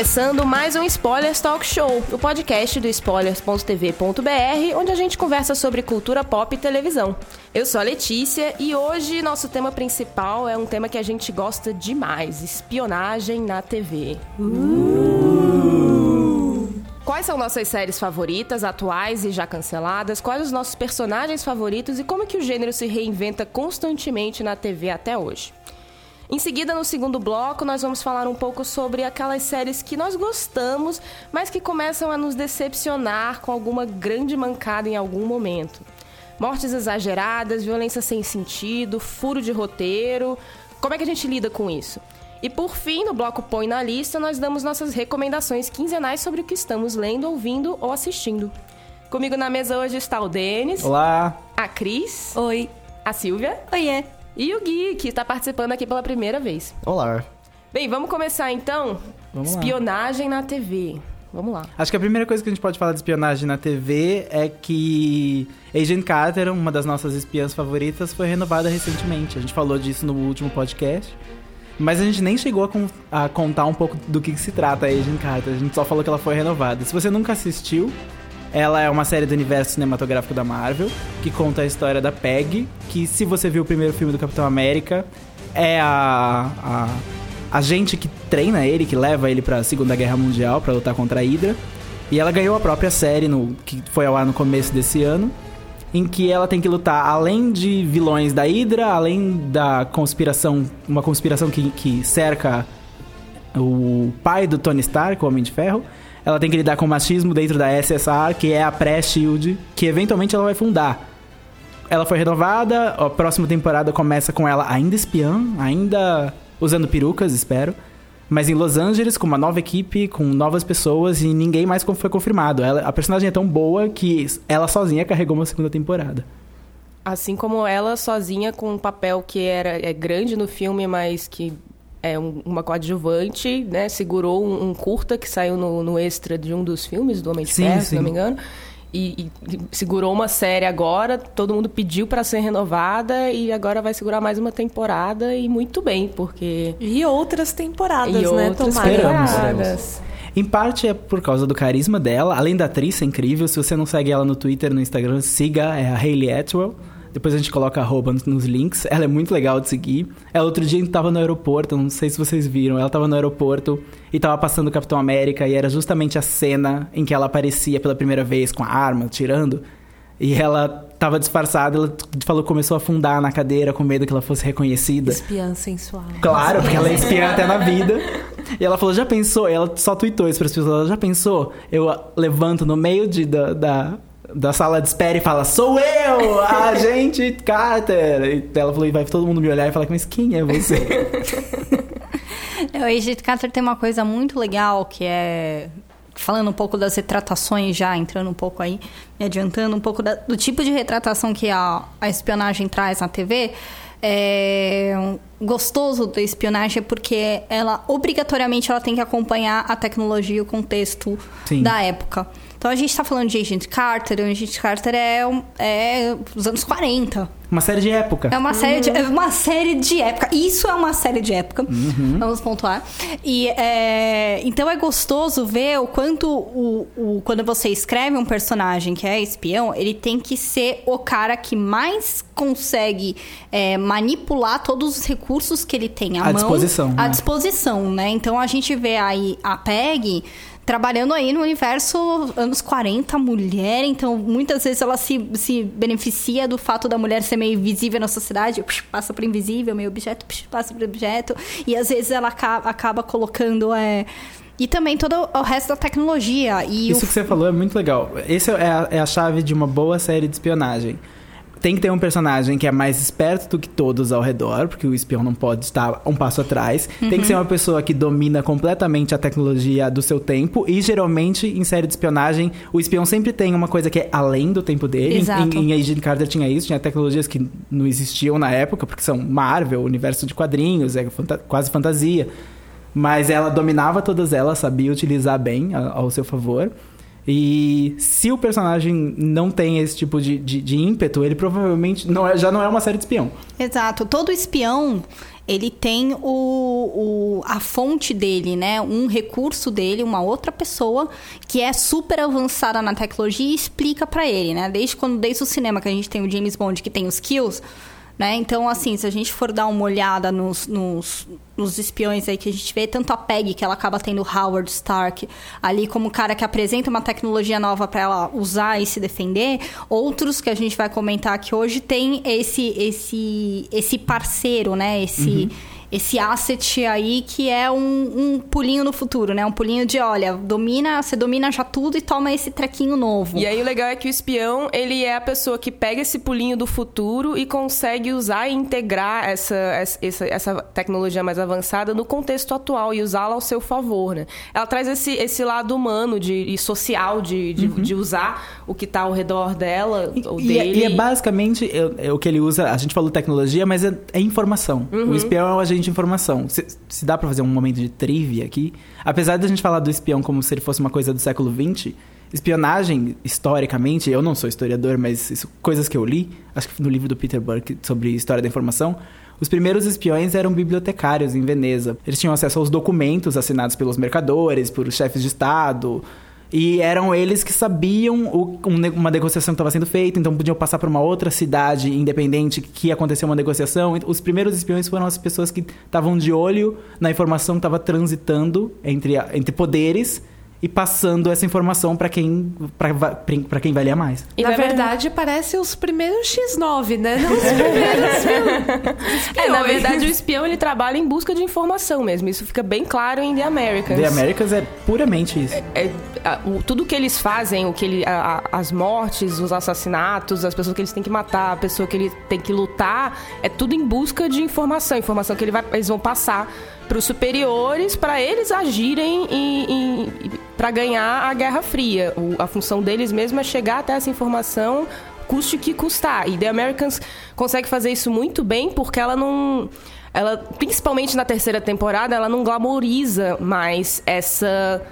começando mais um Spoilers Talk Show, o podcast do spoilers.tv.br, onde a gente conversa sobre cultura pop e televisão. Eu sou a Letícia e hoje nosso tema principal é um tema que a gente gosta demais: espionagem na TV. Quais são nossas séries favoritas, atuais e já canceladas? Quais os nossos personagens favoritos e como que o gênero se reinventa constantemente na TV até hoje? Em seguida, no segundo bloco, nós vamos falar um pouco sobre aquelas séries que nós gostamos, mas que começam a nos decepcionar com alguma grande mancada em algum momento. Mortes exageradas, violência sem sentido, furo de roteiro. Como é que a gente lida com isso? E por fim, no bloco Põe na Lista, nós damos nossas recomendações quinzenais sobre o que estamos lendo, ouvindo ou assistindo. Comigo na mesa hoje está o Denis, Olá! a Cris, Oi. a Silvia Oiê. E o Gui, que está participando aqui pela primeira vez. Olá! Bem, vamos começar então? Vamos lá. Espionagem na TV. Vamos lá. Acho que a primeira coisa que a gente pode falar de espionagem na TV é que Agent Carter, uma das nossas espiãs favoritas, foi renovada recentemente. A gente falou disso no último podcast. Mas a gente nem chegou a, con- a contar um pouco do que, que se trata a Agent Carter. A gente só falou que ela foi renovada. Se você nunca assistiu, ela é uma série do universo cinematográfico da Marvel, que conta a história da Peg, que se você viu o primeiro filme do Capitão América, é a, a, a gente que treina ele, que leva ele pra Segunda Guerra Mundial pra lutar contra a Hydra. E ela ganhou a própria série, no, que foi ao ar no começo desse ano, em que ela tem que lutar além de vilões da Hydra, além da conspiração, uma conspiração que, que cerca o pai do Tony Stark, o Homem de Ferro. Ela tem que lidar com o machismo dentro da SSR, que é a pré-Shield, que eventualmente ela vai fundar. Ela foi renovada, a próxima temporada começa com ela ainda espiã, ainda usando perucas, espero. Mas em Los Angeles, com uma nova equipe, com novas pessoas e ninguém mais foi confirmado. Ela, a personagem é tão boa que ela sozinha carregou uma segunda temporada. Assim como ela sozinha com um papel que era é grande no filme, mas que é um- uma coadjuvante, né? Segurou um, um curta que saiu no, no extra de um dos filmes do Homem de Sim, Ferro, se não me engano. E, e- segurou uma série agora, todo mundo pediu para ser renovada e agora vai segurar mais uma temporada e muito bem, porque E outras temporadas, e né? outras Tomara. Esperamos. temporadas. Em parte é por causa do carisma dela, além da atriz é incrível. Se você não segue ela no Twitter, no Instagram, siga, é a Hayley Atwell. Depois a gente coloca arroba nos- links. Ela é muito legal de seguir. Ela outro dia tava no aeroporto, não sei se vocês viram. Ela tava no aeroporto e tava passando o Capitão América e era justamente a cena em que ela aparecia pela primeira vez com a arma, tirando. E ela tava disfarçada, ela falou começou a afundar na cadeira com medo que ela fosse reconhecida. Espiã sensual. Claro, porque ela é espiã até na vida. E ela falou, já pensou? Ela só tweetou isso para as pessoas. Ela já pensou? Eu levanto no meio de, da, da, da sala de espera e fala, sou eu, a gente Carter. E ela falou, e vai todo mundo me olhar e falar, mas quem é você? O Agent Carter tem uma coisa muito legal que é falando um pouco das retratações já, entrando um pouco aí, me adiantando um pouco da- do tipo de retratação que a, a espionagem traz na TV. É, gostoso da espionagem é porque ela obrigatoriamente ela tem que acompanhar a tecnologia e o contexto Sim. da época. Então a gente está falando de Agent Carter, e o Agent Carter é, um- é os anos 40. Uma série de época. É uma série, de, é uma série de época. Isso é uma série de época. Vamos pontuar. E é, então é gostoso ver o quanto o, o- quando você escreve um personagem que é espião, ele tem que ser o cara que mais consegue é, manipular todos os recursos que ele tem à, À mão. disposição, À né? disposição, né? Então a gente vê aí a Peg trabalhando aí no universo anos 40, mulher, então muitas vezes ela se, se beneficia do fato da mulher ser meio invisível na sociedade, psh, passa por invisível, meio objeto, psh, passa por objeto, e às vezes ela acaba, acaba colocando é, E também todo o resto da tecnologia. E Isso o... que você falou é muito legal. Essa é a, é a chave de uma boa série de espionagem. Tem que ter um personagem que é mais esperto do que todos ao redor, porque o espião não pode estar um passo atrás. Tem que ser uma pessoa que domina completamente a tecnologia do seu tempo. E geralmente, em série de espionagem, o espião sempre tem uma coisa que é além do tempo dele. Em- Exato. Em, em Agent Carter tinha isso, tinha tecnologias que não existiam na época, porque são Marvel, universo de quadrinhos, é fanta- quase fantasia. Mas ela dominava todas elas, sabia utilizar bem ao seu favor. E se o personagem não tem esse tipo de, de, de ímpeto, ele provavelmente não é- já não é uma série de espião. Exato. Todo espião, ele tem o, o- a fonte dele, né? Um recurso dele, uma outra pessoa que é super avançada na tecnologia e explica pra ele, né? Desde quando, desde o cinema que a gente tem o James Bond que tem os kills, né? Então, assim, se a gente for dar uma olhada nos, nos, nos espiões aí que a gente vê, tanto a Peg, que ela acaba tendo Howard Stark ali como cara que apresenta uma tecnologia nova pra ela usar e se defender, outros que a gente vai comentar aqui hoje tem esse esse esse parceiro, né? Esse esse asset aí que é um, um pulinho no futuro, né? Um pulinho de, olha, domina, você domina já tudo e toma esse trequinho novo. E aí o legal é que o espião, ele é a pessoa que pega esse pulinho do futuro e consegue usar e integrar essa, essa, essa tecnologia mais avançada no contexto atual e usá-la ao seu favor, né? Ela traz esse, esse lado humano de, e social de, de, de usar o que está ao redor dela, ou E, é- dele. e é basicamente é- é o que ele usa. A gente falou tecnologia, mas é, é informação. O espião é um agente de informação. Se, se dá pra fazer um momento de trivia aqui, apesar da gente falar do espião como se ele fosse uma coisa do século XX, espionagem, historicamente, eu não sou historiador, mas isso, coisas que eu li, acho que no livro do Peter Burke sobre história da informação. Os primeiros espiões eram bibliotecários em Veneza. Eles tinham acesso aos documentos assinados pelos mercadores, por chefes de Estado, e eram eles que sabiam o- um uma negociação que estava sendo feita, então podiam passar para uma outra cidade independente que aconteceu uma negociação. Então, Os primeiros espiões foram as pessoas que estavam de olho na informação que estava transitando entre, entre poderes e passando essa informação para quem, pra quem valia mais. E Na vai- verdade, parece os primeiros X9, né? Não os primeiros É, na verdade, o espião ele trabalha em busca de informação mesmo. Isso fica bem claro em The Americans. The Americas é puramente isso. É, a- o- tudo que eles fazem, o que ele, a- a- as mortes, os assassinatos, as pessoas que eles têm que matar, a pessoa que ele tem que lutar, é tudo em busca de informação, informação que ele vai- eles vão passar para os superiores para eles agirem para ganhar a Guerra Fria. O- a função deles mesmo é chegar até essa informação custe o que custar. E The Americans consegue fazer isso muito bem porque ela não. Ela, principalmente na terceira temporada, ela não glamoriza mais essa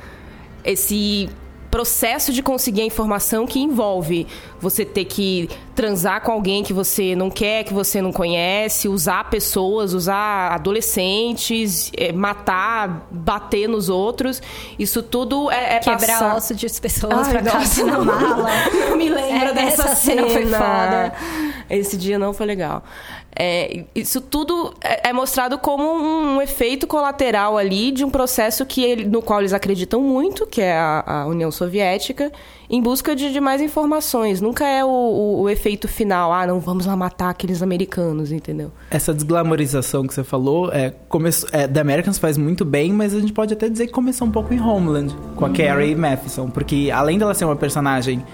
esse processo de conseguir a informação que envolve você ter que transar com alguém que você não quer, que você não conhece, usar pessoas, usar adolescentes, eh, matar, bater nos outros. Isso tudo é, é Quebrar passar... osso de pessoas Ai, pra nossa, casa na não. mala. Não me lembra É, dessa essa cena foi foda. Esse dia não foi legal. É, isso tudo é, é mostrado como um, efeito colateral ali de um processo que ele- no qual eles acreditam muito, que é a, a União Soviética, em busca de, de mais informações. Nunca é o, o- o efeito final, ah, não, vamos lá matar aqueles americanos, entendeu? Essa desglamorização que você falou, é, começou, é, The Americans faz muito bem, mas a gente pode até dizer que começou um pouco em Homeland, com a Carrie Matheson, porque além dela ser uma personagem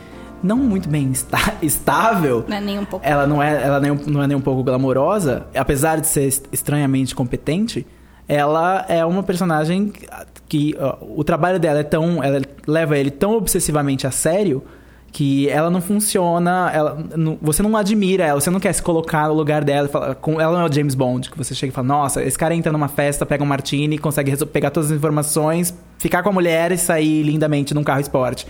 não muito bem esta- estável, Não é nem um pouco. ela não é, ela nem, um- não é nem um pouco glamourosa, apesar de ser est- estranhamente competente, ela é uma personagem que ó, o trabalho dela é tão, ela leva ele tão obsessivamente a sério que ela não funciona, ela, não- você não admira ela, você não quer se colocar no lugar dela, falar- com, ela não é o James Bond, que você chega e fala, nossa, esse cara entra numa festa, pega um martini, consegue pegar todas as informações, ficar com a mulher e sair lindamente num carro esporte.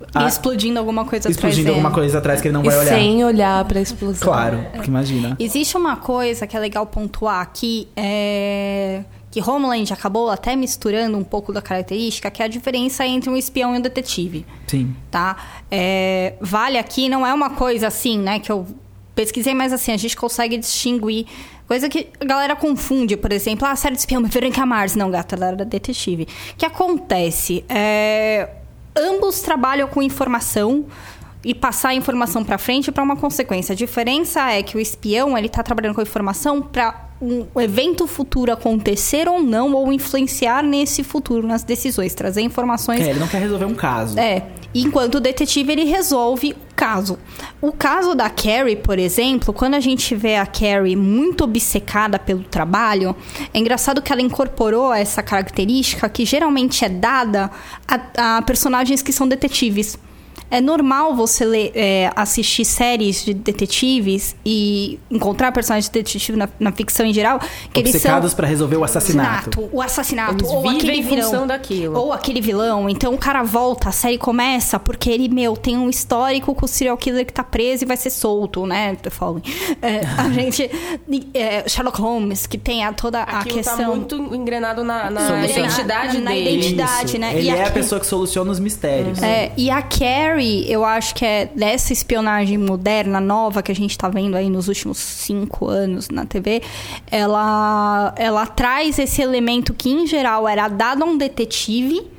E Ah, explodindo alguma coisa atrás explodindo dele. alguma coisa atrás que ele não E vai olhar. sem olhar pra explosão. Claro, porque imagina. Existe uma coisa que é legal pontuar aqui, é... que Homeland acabou até misturando um pouco da característica, que é a diferença entre um espião e um detetive. Sim. tá? É, vale aqui, não é uma coisa assim, né, que eu pesquisei, mas assim, a gente consegue distinguir. Coisa que a galera confunde, por exemplo, ah, série de espião, Verônica Mars. Não, gata, ela era detetive. O que acontece? É, ambos trabalham com informação e passar a informação para frente para uma consequência. A diferença é que o espião, ele tá trabalhando com informação para um evento futuro acontecer ou não, ou influenciar nesse futuro, nas decisões, trazer informações É, ele não quer resolver um caso. é. Enquanto o detetive ele resolve o caso. O caso da Carrie, por exemplo, quando a gente vê a Carrie muito obcecada pelo trabalho, é engraçado que ela incorporou essa característica que geralmente é dada a, a personagens que são detetives. É normal você ler, é, assistir séries de detetives e encontrar personagens de detetive na, na ficção em geral que eles são Obcecados pra resolver o assassinato. o assassinato Eles ou vivem aquele em vilão função daquilo. ou aquele vilão. Então o cara volta, a série começa porque ele, meu, tem um histórico com o serial killer que tá preso e vai ser solto, né? The Following. É, a gente. é, Sherlock Holmes, que tem a, toda a Aquilo questão. tá muito engrenado na, na identidade Na dele. identidade. Isso. né? Ele E é a aqui- pessoa que soluciona os mistérios. É, e a Carrie, eu acho que é dessa espionagem moderna, nova, que a gente tá vendo aí nos últimos cinco anos na TV, ela, ela traz esse elemento que, em geral, era dado a um detetive,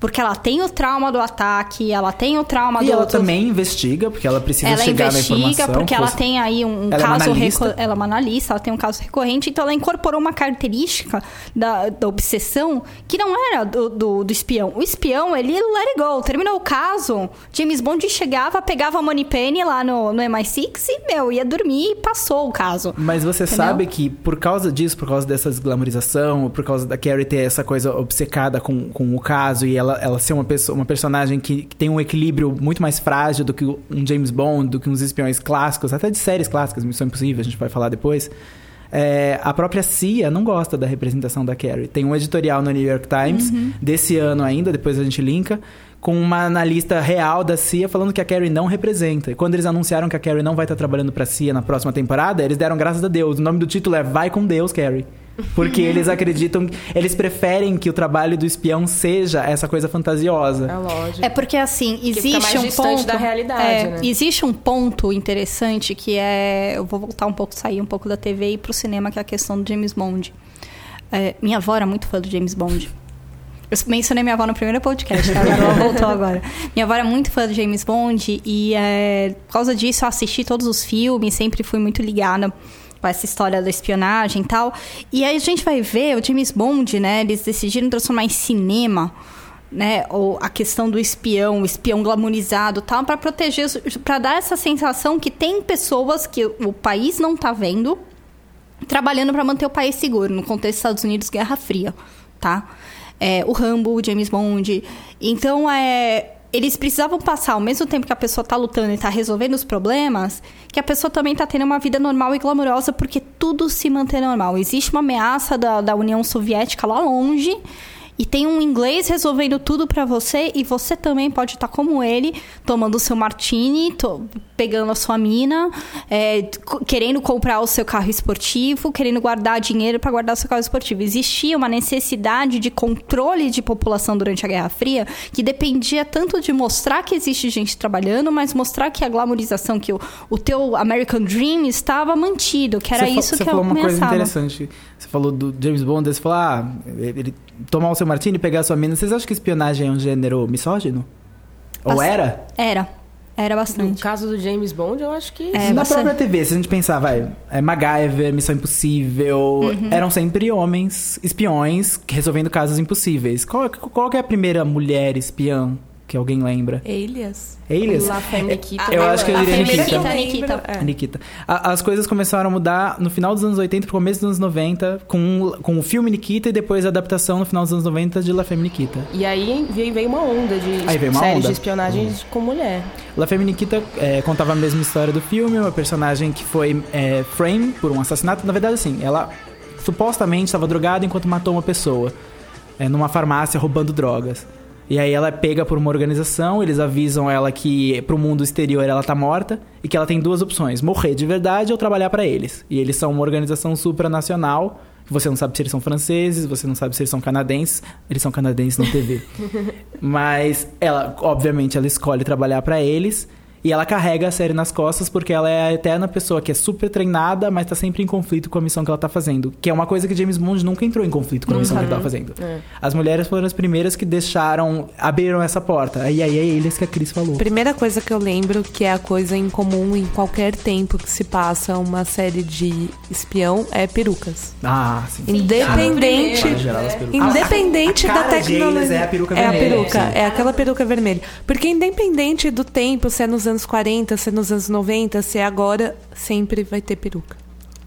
porque ela tem o trauma do ataque, ela tem o trauma E do... ela do- também investiga, porque ela precisa ela chegar investiga na informação. porque ela tem aí um, Ela é caso analista. reco- ela é uma analista, ela tem um caso recorrente, então ela incorporou uma característica da, da obsessão que não era do, do, do espião. O espião, ele let it go, terminou o caso, James Bond chegava, pegava a Moneypenny lá no, no MI6 e, meu, ia dormir e passou o caso. Mas você Entendeu? sabe que por causa disso, por causa dessa glamorização, por causa da Carrie ter essa coisa obcecada com, com o caso e ela, ela ser uma, pessoa, uma personagem que, que tem um equilíbrio muito mais frágil do que um James Bond, do que uns espiões clássicos, até de séries clássicas, Missão Impossível, a gente vai falar depois. É, a própria CIA não gosta da representação da Carrie. Tem um editorial no New York Times desse ano ainda, depois a gente linka, com uma analista real da CIA falando que a Carrie não representa. E quando eles anunciaram que a Carrie não vai estar trabalhando pra CIA na próxima temporada, eles deram graças a Deus. O nome do título é Vai com Deus, Carrie. Porque eles acreditam, eles preferem que o trabalho do espião seja essa coisa fantasiosa. É lógico. É porque assim, fica existe mais um ponto da realidade, é, né? Existe um ponto interessante que é, eu vou voltar um pouco, sair um pouco da TV e ir pro cinema, que é a questão do James Bond. É, minha avó era muito fã do James Bond. Eu mencionei minha avó no primeiro podcast, tá? ela voltou agora. Minha avó era muito fã do James Bond e é, por causa disso eu assisti todos os filmes, sempre fui muito ligada com essa história da espionagem e tal. E aí a gente vai ver o James Bond, né? Eles decidiram transformar em cinema né, ou a questão do espião, o espião glamorizado, tal, para proteger, para dar essa sensação que tem pessoas que o país não tá vendo trabalhando para manter o país seguro no contexto dos Estados Unidos Guerra Fria, tá? É, o Rambo, o James Bond. Então, é, eles precisavam passar, ao mesmo tempo que a pessoa tá lutando e tá resolvendo os problemas, que a pessoa também tá tendo uma vida normal e glamourosa, porque tudo se mantém normal. Existe uma ameaça da, da União Soviética lá longe. E tem um inglês resolvendo tudo pra você e você também pode estar como ele, tomando o seu martini, pegando a sua mina, é, querendo comprar o seu carro esportivo, querendo guardar dinheiro pra guardar o seu carro esportivo. Existia uma necessidade de controle de população durante a Guerra Fria que dependia tanto de mostrar que existe gente trabalhando, mas mostrar que a glamorização, que o, o teu American Dream estava mantido, que era Você fa- isso você que falou eu uma coisa pensava. interessante. Você falou do James Bond, você falou, ah, ele tomar o seu martini e pegar a sua mina. Vocês acham que espionagem é um gênero misógino? Ou era? Era. Era No bastante. caso do James Bond, eu acho que. É, Na bastante. própria TV, se a gente pensar, vai, é MacGyver, Missão Impossível, Uhum. eram sempre homens espiões resolvendo casos impossíveis. Qual, qual que é a primeira mulher espiã que alguém lembra? Elias. Alias? La Femme Nikita. Eu acho que eu A diria Nikita. Nikita, Nikita. É. Nikita. A- as coisas começaram a mudar no final dos anos 80 pro começo dos anos 90, com, com o filme Nikita e depois a adaptação no final dos anos 90 de La Femme Nikita. E aí veio, veio uma onda de Aí veio uma séries onda. de espionagem com mulher. La Femme Nikita é, contava a mesma história do filme, uma personagem que foi é, frame por um assassinato. Na verdade, assim, ela supostamente estava drogada enquanto matou uma pessoa é, numa farmácia roubando drogas. E aí ela é pega por uma organização, eles avisam ela que pro mundo exterior ela tá morta e que ela tem duas opções: morrer de verdade ou trabalhar para eles. E eles são uma organização supranacional. Você não sabe se eles são franceses, você não sabe se eles são canadenses. Eles são canadenses na TV. Mas ela, obviamente, ela escolhe trabalhar para eles. E ela carrega a série nas costas porque ela é a eterna pessoa que é super treinada, mas tá sempre em conflito com a missão que ela tá fazendo. Que é uma coisa que James Bond nunca entrou em conflito com a missão que ele tava fazendo. As mulheres foram as primeiras que deixaram, abriram essa porta. Aí aí é eles que a Cris falou. Primeira coisa que eu lembro que é a coisa em comum em qualquer tempo que se passa uma série de espião é perucas. Ah, sim. Independente. Perucas. Independente A da cara de tecnologia. é a peruca É a vermelha, peruca, sim. é aquela peruca vermelha. Porque independente do tempo, se é nos anos 40, se é nos anos 90, se é agora, sempre vai ter peruca.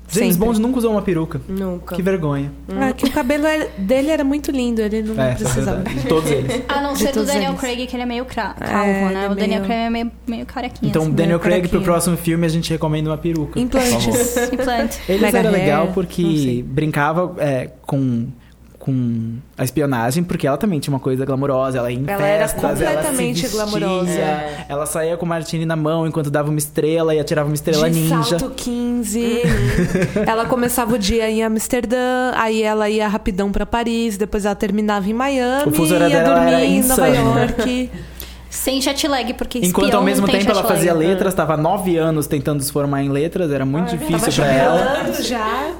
James Sempre. Bond nunca usou uma peruca. Nunca. Que vergonha. Ah, que o cabelo é- dele era muito lindo, ele não É, é precisava. verdade. De todos eles. A não ser do Daniel eles. Craig, que ele é meio cra- calvo, É, né? ele O é Daniel meio- Craig é meio, meio carequinho. Então, assim. Daniel Craig, pro carequinha. próximo filme, a gente recomenda uma peruca. Implantes. Implante. Eles Mega era hair, legal porque brincava é, com, com a espionagem, porque ela também tinha uma coisa glamourosa. Ela ia em Ela era festas, ela se completamente vestia, glamourosa. É. Ela saía com o martini na mão enquanto dava uma estrela e atirava uma estrela de ninja. salto 15. ela começava o dia em Amsterdã, aí ela ia rapidão pra Paris, depois ela terminava em Miami, O fuso ia dormir era em Nova. York. Sem jet lag, porque Enquanto ao mesmo tempo ela fazia letras, estava nove anos tentando se formar em letras, era muito difícil Tava pra ela. chorando já.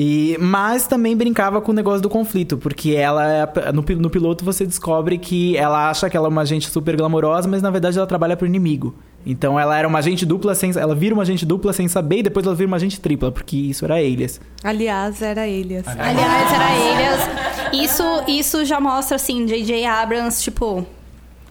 E, mas também brincava com o negócio do conflito, porque ela é no, no piloto você descobre que ela acha que ela é uma agente super glamourosa, mas na verdade ela trabalha pro inimigo. Então ela era uma agente dupla sem. Ela vira uma agente dupla sem saber e depois ela vira uma agente tripla, porque isso era Alias. Aliás, era ele. assim. Aliás, era ele. Isso, isso já mostra, assim, J.J. Abrams, tipo...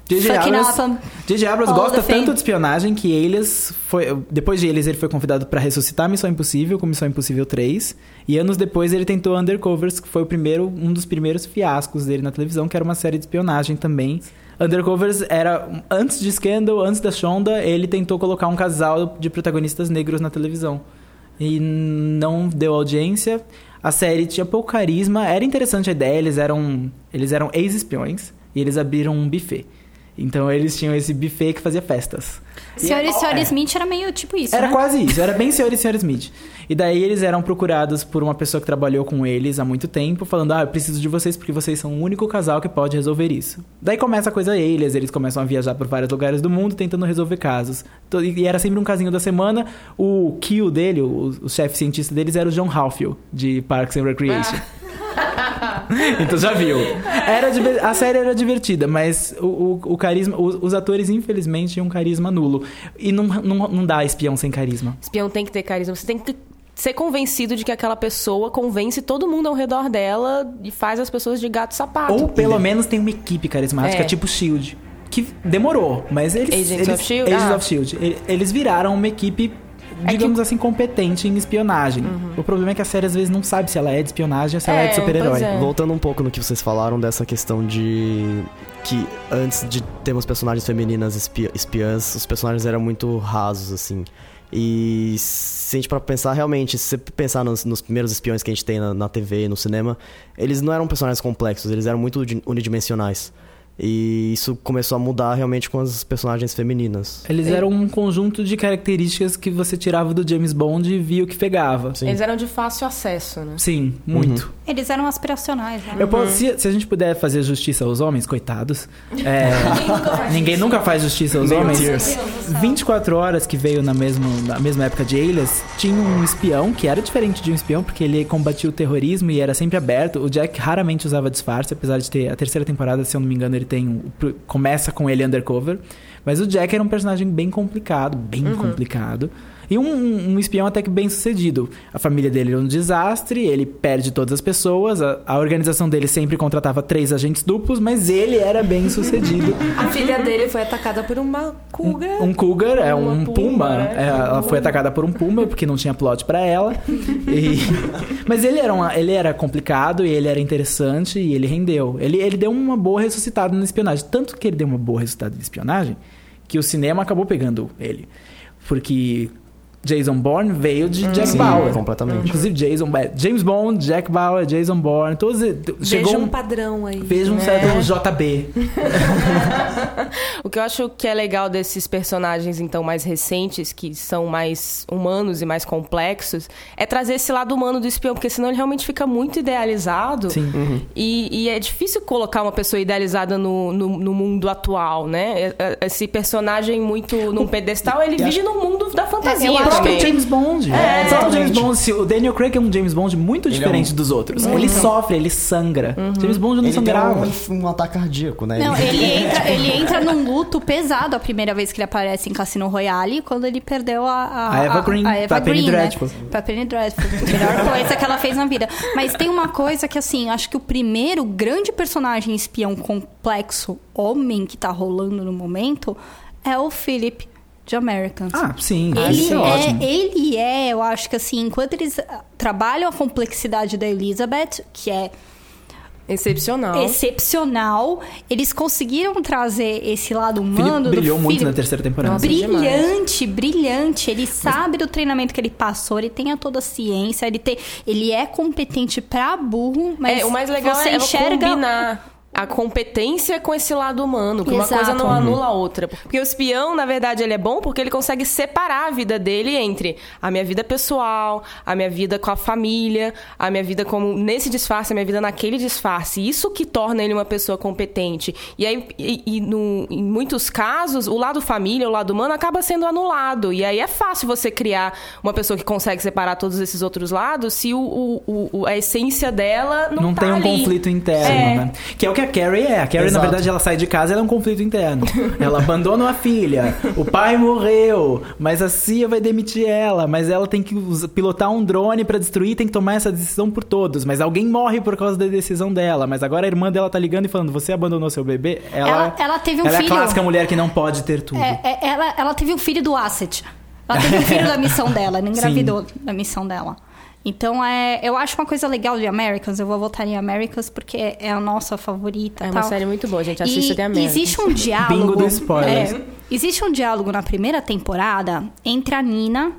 J.J. Abrams. J.J. Abrams gosta tanto de espionagem que Alias foi. Depois de Alias, ele foi convidado pra ressuscitar Missão Impossível com Missão Impossível 3. E anos depois ele tentou Undercovers, que foi o primeiro, um dos primeiros fiascos dele na televisão, que era uma série de espionagem também. Undercovers era. Antes de Scandal, antes da Shonda, ele tentou colocar um casal de protagonistas negros na televisão. E não deu audiência. A série tinha pouco carisma, era interessante a ideia, eles eram. Eles eram ex-espiões e eles abriram um buffet. Então eles tinham esse buffet que fazia festas. Senhor e é- Senhora é. Smith era meio tipo isso, Era né? quase isso, era bem Senhor e Senhora Smith. E daí eles eram procurados por uma pessoa que trabalhou com eles há muito tempo, falando: Ah, eu preciso de vocês porque vocês são o único casal que pode resolver isso. Daí começa a coisa eles, eles começam a viajar por vários lugares do mundo tentando resolver casos. To- E era sempre um casinho da semana. O Kill dele, o, o chefe cientista deles, era o John Halfield, de Parks and Recreation. então já viu. Era a série era divertida, mas o, o, o carisma. Os, os atores, infelizmente, tinham um carisma nulo. E não, não, não dá espião sem carisma. Espião tem que ter carisma. Você tem que ser convencido de que aquela pessoa convence todo mundo ao redor dela e faz as pessoas de gato sapato. Ou pelo menos tem uma equipe carismática, É. tipo Shield. Que demorou, mas eles. Agents eles, of S.H.I.E.L.D., Agents ah. of Shield. Ele- Eles viraram uma equipe. É Digamos assim, competente em espionagem. O problema é que a série às vezes não sabe se ela é de espionagem ou se ela é É, de super-herói. pois é. Voltando um pouco no que vocês falaram dessa questão de que antes de termos personagens femininas espi- espiãs, os personagens eram muito rasos, assim. E se a gente para pensar realmente, se você pensar nos, nos primeiros espiões que a gente tem na, na TV e no cinema, eles não eram personagens complexos, eles eram muito uni- unidimensionais. E isso começou a mudar realmente com as personagens femininas. Eles eram um conjunto de características que você tirava do James Bond e via o que pegava. Sim. Eles eram de fácil acesso, né? Sim, muito. Eles eram aspiracionais, né? Eu posso- se, se a gente puder fazer justiça aos homens, coitados. é, ninguém nunca faz justiça aos homens. Tears. 24 horas que veio na mesma, na mesma época de Alias, tinha um espião que era diferente de um espião, porque ele combatia o terrorismo e era sempre aberto. O Jack raramente usava disfarce, apesar de ter a terceira temporada, se eu não me engano, ele tem. um- começa com ele undercover. Mas o Jack era um personagem bem complicado, bem complicado. E um, um- um espião até que bem sucedido. A família dele era um desastre, ele perde todas as pessoas, a, a organização dele sempre contratava três agentes duplos, mas ele era bem sucedido. A filha dele foi atacada por uma cougar. Um cougar, é um puma, puma. né? É, ela foi atacada por um puma porque não tinha plot pra ela. E- Mas ele era, uma- ele era complicado e ele era interessante e ele rendeu. Ele, ele deu uma boa ressuscitada na espionagem. Tanto que ele deu uma boa ressuscitada na espionagem que o cinema acabou pegando ele. Porque Jason Bourne veio de Jack Sim, Bauer. completamente. Inclusive Jason, James Bond, Jack Bauer, Jason Bourne, todos chegou Veja um um, padrão aí. veja um certo JB. O que eu acho que é legal desses personagens, então, mais recentes, que são mais humanos e mais complexos, é trazer esse lado humano do espião, porque senão ele realmente fica muito idealizado. Sim. E, e é difícil colocar uma pessoa idealizada no, no, no mundo atual, né? É- é- Esse personagem muito num pedestal, ele vive no mundo da fantasia. É o próprio também. James Bond. É, o próprio James exatamente. Bond. O Daniel Craig é um James Bond muito Ele é diferente um- dos outros. Ele sofre, ele sangra. James Bond não Ele tem um, um ataque cardíaco, né? Não, ele entra, ele entra num luto pesado a primeira vez que ele aparece em Cassino Royale, quando ele perdeu a, a, A Eva Green, a Eva pra Penny Green, né? Dreadful. Pra Penny Dreadful. Melhor coisa que ela fez na vida. Mas tem uma coisa que, assim, acho que o primeiro grande personagem espião complexo, homem, que tá rolando no momento, é o Philip de Americans. Ah, sim. Ele isso é, ótimo. é, ele é, eu acho que assim, enquanto eles ah, trabalham a complexidade da Elizabeth, que é Excepcional. excepcional, eles conseguiram trazer esse lado humano brilhou do muito na terceira temporada. Nossa, Brilhante, brilhante. Ele sabe do treinamento que ele passou, ele tem a toda a ciência, ele, tem, ele é competente pra burro, mas é, o mais legal você é enxerga combinar a competência com esse lado humano, que uma Exato. coisa não Uhum. anula a outra. Porque o espião, na verdade, ele é bom porque ele consegue separar a vida dele entre a minha vida pessoal, a minha vida com a família, a minha vida como nesse disfarce, a minha vida naquele disfarce. Isso que torna ele uma pessoa competente. E aí, e, e no- em muitos casos, o lado família, o lado humano, acaba sendo anulado. E aí é fácil você criar uma pessoa que consegue separar todos esses outros lados se o, o- o- a essência dela não, Não tá tem um ali. conflito interno, É. né? Que é o que a Carrie é. A Carrie, na Exato. verdade, ela sai de casa ela é um conflito interno. ela abandona a filha, o pai morreu, mas a Cia vai demitir ela, mas ela tem que pilotar um drone pra destruir, tem que tomar essa decisão por todos. Mas alguém morre por causa da decisão dela. Mas agora a irmã dela tá ligando e falando: Você abandonou seu bebê? Ela, Ela- ela teve um ela é filho. a clássica mulher que não pode ter tudo. É, é, ela, ela teve um filho do Asset. Ela teve um filho da missão dela, ela engravidou da missão dela. Então, é, eu acho uma coisa legal de Americans, eu vou votar em Americans porque é a nossa favorita. É uma tal. série muito boa, gente. Assista E The Americans. Existe um diálogo. Bingo do spoilers. é, existe um diálogo na primeira temporada entre a Nina,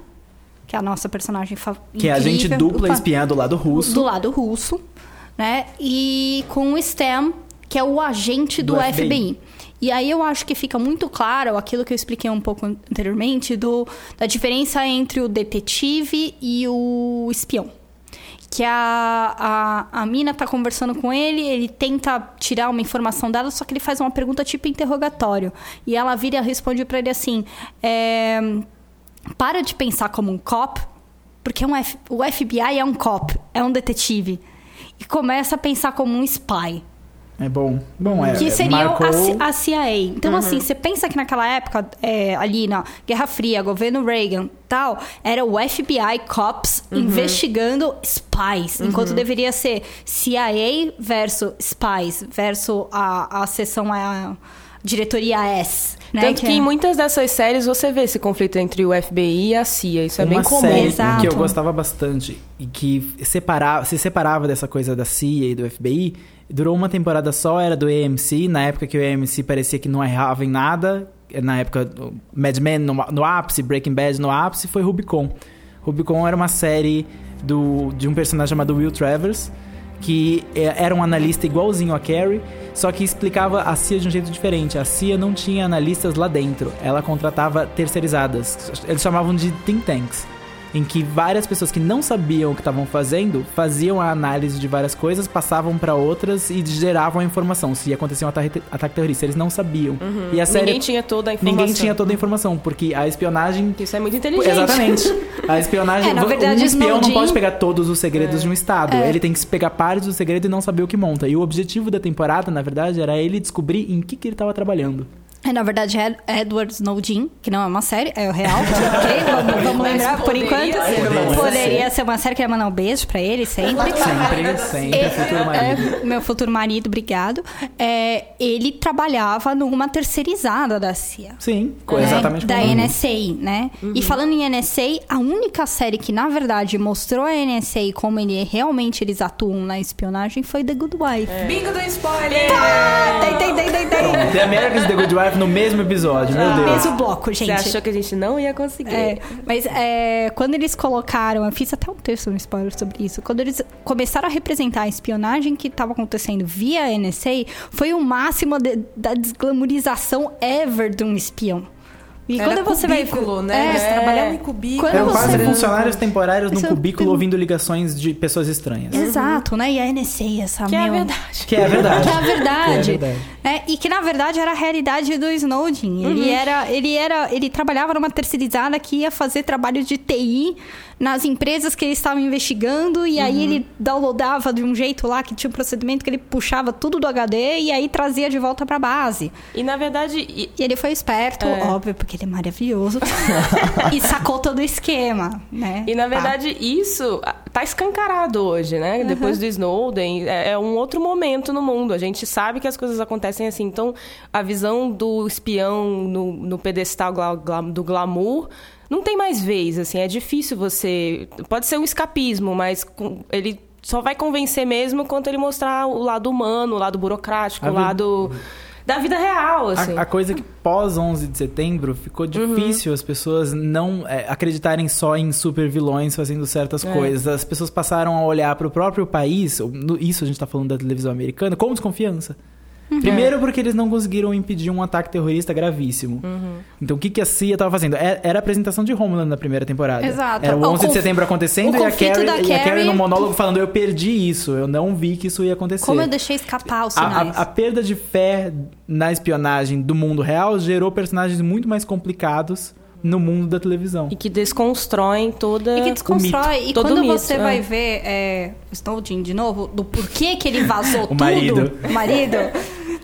que é a nossa personagem favorita. Que é a gente dupla espiã do lado russo. Do lado russo, né? E com o Stem, que é o agente do, Do FBI. FBI. E aí eu acho que fica muito claro aquilo que eu expliquei um pouco anteriormente do, da diferença entre o detetive e o espião. Que a, a, a mina tá conversando com ele, ele tenta tirar uma informação dela, só que ele faz uma pergunta tipo interrogatório. E ela vira e responde pra ele assim: é, Para de pensar como um cop, porque um F- o FBI é um cop, é um detetive. E começa a pensar como um spy. É bom. Bom, é. Que seria marcou... a, a CIA. Então, assim, você pensa que naquela época, é, ali na Guerra Fria, governo Reagan tal, era o FBI Cops investigando spies. Enquanto deveria ser CIA versus spies, versus a, a seção a diretoria S. Né? Tanto que, é- em muitas dessas séries você vê esse conflito entre o FBI e a CIA. Isso é uma bem comum. série Exato. que eu gostava bastante e que separava, se separava dessa coisa da CIA e do FBI. Durou uma temporada só, era do AMC, na época que o AMC parecia que não errava em nada. Na época, Mad Men no, no ápice, Breaking Bad no ápice, foi Rubicon. Rubicon era uma série do, de um personagem chamado Will Travers, que é- era um analista igualzinho a Carrie, só que explicava a CIA de um jeito diferente. A CIA não tinha analistas lá dentro, ela contratava terceirizadas. Eles chamavam de think tanks, em que várias pessoas que não sabiam o que estavam fazendo faziam a análise de várias coisas, passavam para outras e geravam a informação. Se acontecia um ataque, ataque terrorista, eles não sabiam. E a série Ninguém tinha toda a informação. ninguém tinha toda a informação, porque a espionagem Isso é muito inteligente. Exatamente. A espionagem. É, na verdade, um espião não pode pegar todos os segredos É. de um Estado. Ele tem que pegar partes do segredo e não saber o que monta. E o objetivo da temporada, na verdade, era ele descobrir em que, que ele estava trabalhando. É, na verdade, é Edward Snowden, que não é uma série, é o real. ok? Vamos, vamos lembrar por enquanto. ser Poderia ser uma série que ia mandar um beijo pra ele sempre. Sempre, sempre, É, futuro marido. é, meu futuro marido, obrigado. É, ele trabalhava numa terceirizada da CIA. Sim, né? exatamente Da como- NSA, né? E falando em NSA, a única série que, na verdade, mostrou a NSA e como ele, realmente eles atuam na espionagem foi The Good Wife. Bingo do spoiler! Ah, tem, tem, tem, tem, tem. The Americans The Good Wife no mesmo episódio, meu Deus. Mesmo bloco, gente. Você achou que a gente não ia conseguir. É, mas é, quando eles colocaram, eu fiz até um texto no spoiler sobre isso. Quando eles começaram a representar a espionagem que estava acontecendo via NSA, foi o máximo de- da desglamorização ever de um espião. E Era quando você vai cubículo, né? Eles É, trabalhavam em cubículo. Quando Eram você- quase funcionários temporários num Isso é cubículo ouvindo ligações de pessoas estranhas. Exato, né? E a NSA, essa Que é a meu- verdade. Que é a verdade. Que é a verdade. Que é a verdade. É, e que na verdade era a realidade do Snowden. Uhum. Ele era, ele era, ele trabalhava numa terceirizada que ia fazer trabalho de TI nas empresas que ele estava investigando e Uhum. aí ele downloadava de um jeito lá que tinha um procedimento que ele puxava tudo do HD e aí trazia de volta pra base. E na verdade, e- E ele foi esperto, É. óbvio, porque ele é maravilhoso. e sacou todo o esquema, né? E na Tá. verdade, isso ah, tá escancarado hoje, né? Depois do Snowden, é, é um outro momento no mundo. A gente sabe que as coisas acontecem assim. Então, a visão do espião no, no pedestal gla- gla- do glamour não tem mais vez, assim. É difícil você... Pode ser um escapismo, mas ele só vai convencer mesmo quando ele mostrar o lado humano, o lado burocrático, A o lado da vida real, assim. A, a coisa que pós 11 de setembro ficou Uhum. difícil as pessoas não é, acreditarem só em super vilões fazendo certas É. coisas. As pessoas passaram a olhar para o próprio país, isso a gente tá falando da televisão americana, com desconfiança. Uhum. Primeiro porque eles não conseguiram impedir um ataque terrorista gravíssimo. Uhum. Então o que, que a CIA estava fazendo? Era era a apresentação de Homeland na primeira temporada. Exato. Era o O 11 de conf- setembro acontecendo o e a, conflito Carrie, da e a Carrie Carrie- no monólogo falando eu perdi isso, eu não vi que isso ia acontecer. Como eu deixei escapar os A, sinais. a- a perda de fé na espionagem do mundo real gerou personagens muito mais complicados no mundo da televisão. E que desconstroem toda E que o desconstrói. mito. E Todo quando mito, você é. vai ver é, o Snowden de novo, do porquê que ele vazou tudo. marido. O marido.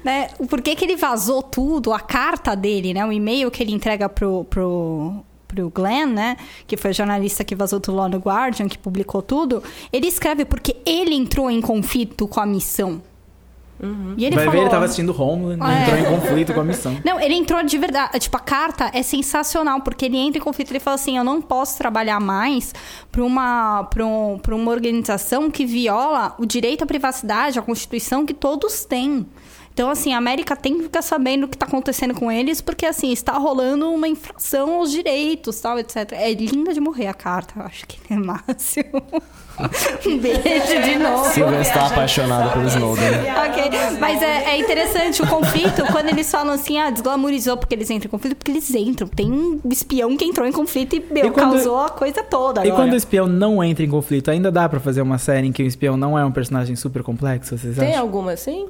Né? O porquê que ele vazou tudo, a carta dele, né? O e-mail que ele entrega pro, pro, pro Glenn, né? Que foi o jornalista que vazou tudo lá no Guardian, que publicou tudo. Ele escreve porque ele entrou em conflito com a missão. E ele Vai ver, falou, ele tava assistindo Homeland, É. entrou em conflito com a missão. não, ele entrou de verdade. Tipo, a carta é sensacional, porque ele entra em conflito. Ele fala assim: eu não posso trabalhar mais para uma, pra um, pra uma organização que viola o direito à privacidade, a Constituição que todos têm. Então, assim, a América tem que ficar sabendo o que está acontecendo com eles, porque, assim, está rolando uma infração aos direitos, tal, etc. É linda de morrer a carta. Eu acho que é máximo. um beijo de novo. Silvia está apaixonada pelo Snowden. Ok, mas é, é interessante o conflito, quando eles falam assim, ah, desglamorizou porque eles entram em conflito, porque eles entram. Tem um espião que entrou em conflito e, meu, E quando- causou a coisa toda E agora. quando o espião não entra em conflito, ainda dá pra fazer uma série em que o espião não é um personagem super complexo, vocês Tem acham? alguma assim?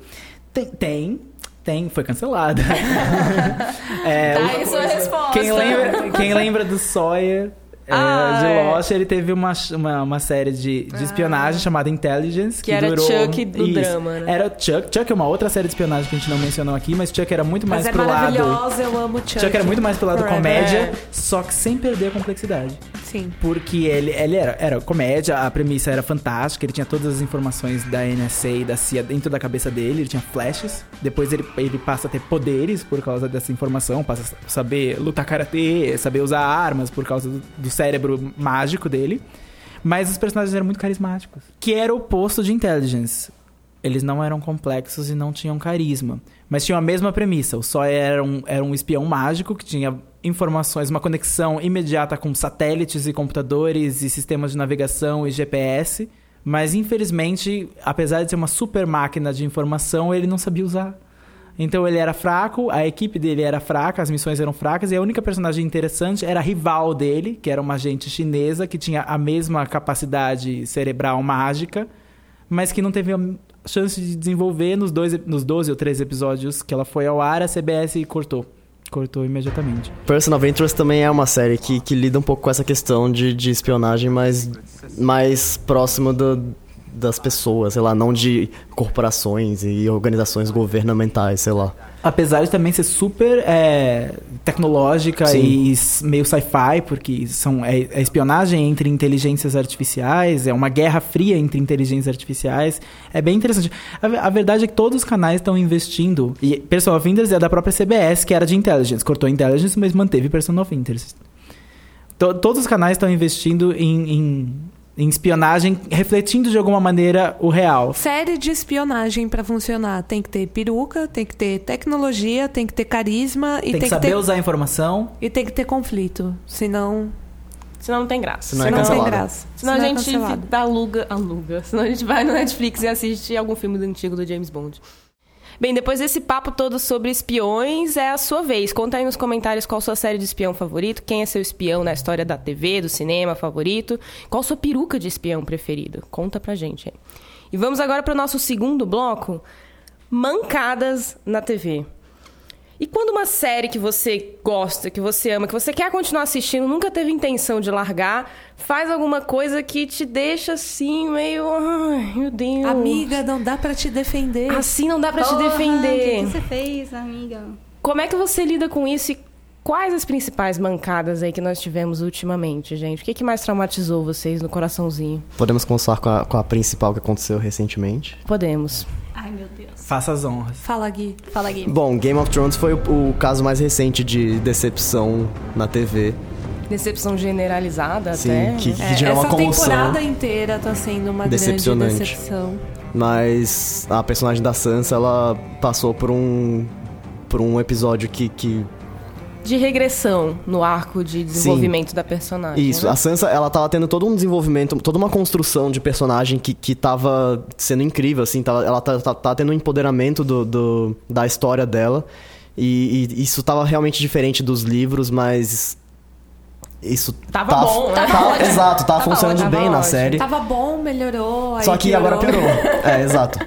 Tem, tem, tem, foi cancelada. é, Tá aí sua resposta. quem, lembra, quem lembra do Sawyer é, Ah, de é. Lost, ele teve uma, uma, uma série de, de espionagem chamada Intelligence. Que era durou... Chuck do drama, né? Era Chuck. Chuck é uma outra série de espionagem que a gente não mencionou aqui, mas Chuck era muito mais Mas é pro lado. maravilhosa, eu amo Chuck. Chuck era muito mais pro lado Forever. comédia, só que sem perder a complexidade. Sim. Porque ele, ele era, era comédia, a premissa era fantástica, ele tinha todas as informações da NSA e da CIA dentro da cabeça dele, ele tinha flashes. Depois ele, ele passa a ter poderes por causa dessa informação, passa a saber lutar karatê, saber usar armas por causa do, do cérebro mágico dele. Mas os personagens eram muito carismáticos. Que era o oposto de Intelligence. Eles não eram complexos e não tinham carisma. Mas tinham a mesma premissa. O Sawyer era um, era um espião mágico que tinha informações, uma conexão imediata com satélites e computadores e sistemas de navegação e GPS. Mas, infelizmente, apesar de ser uma super máquina de informação, ele não sabia usar. Então ele era fraco, a equipe dele era fraca, as missões eram fracas, e a única personagem interessante era a rival dele, que era uma agente chinesa que tinha a mesma capacidade cerebral mágica, mas que não teve chance de desenvolver nos, dois, nos 12 ou 13 episódios que ela foi ao ar, a CBS cortou. Cortou imediatamente. Person of Interest também é uma série que, que lida um pouco com essa questão de, de espionagem, mas mais próximo do- das pessoas, sei lá, não de corporações e organizações governamentais, sei lá. Apesar de também ser super é, tecnológica Sim. e meio sci-fi, porque são, é, é espionagem entre inteligências artificiais, é uma guerra fria entre inteligências artificiais. É bem interessante. A, a verdade é que todos os canais estão investindo. E Person of Interest é da própria CBS, que era de Intelligence. Cortou Intelligence, mas manteve Person of Interest. To- todos os canais estão investindo em, em em espionagem, refletindo de alguma maneira o real. Série de espionagem pra funcionar tem que ter peruca, tem que ter tecnologia, tem que ter carisma e Tem, que saber ter usar a informação. e tem que ter conflito, senão Senão não tem graça. Senão é não tem graça. Senão a Senão é gente dá aluga, aluga. Senão a gente vai no Netflix e assiste algum filme do antigo do James Bond. Bem, depois desse papo todo sobre espiões, é a sua vez. Conta aí nos comentários qual sua série de espião favorito, quem é seu espião na história da TV, do cinema favorito, qual sua peruca de espião preferida. Conta pra gente aí. E vamos agora para o nosso segundo bloco, mancadas na TV. E quando uma série que você gosta, que você ama, que você quer continuar assistindo, nunca teve intenção de largar, faz alguma coisa que te deixa assim, meio. Ai, meu Deus. Amiga, não dá pra te defender. Assim não dá pra te defender. O que, que você fez, amiga? Como é que você lida com isso e quais as principais mancadas aí que nós tivemos ultimamente, gente? O que, que mais traumatizou vocês no coraçãozinho? Podemos começar com a, com a principal que aconteceu recentemente. Podemos. Ai, meu Deus. Faça as honras. Fala, Gui. Fala, Gui. Bom, Game of Thrones foi o, o caso mais recente de decepção na TV. Decepção generalizada Sim, até. que, né? que É, gerou essa uma comoção. temporada inteira tá sendo uma grande Decepcionante. decepção. Mas a personagem da Sansa, ela passou por um por um episódio que, que De regressão no arco de desenvolvimento da personagem. Isso, né? a Sansa, ela tava tendo todo um desenvolvimento, toda uma construção de personagem que, que tava sendo incrível, assim, tava, ela tá, tá, tá tendo um empoderamento do, do- da história dela. E, e isso tava realmente diferente dos livros, mas. Isso Tava tá- bom, né? tá-. Exato, tava, Tava funcionando ótimo, bem na ótimo. série. Tava bom, melhorou. aí Só que agora piorou. É, exato.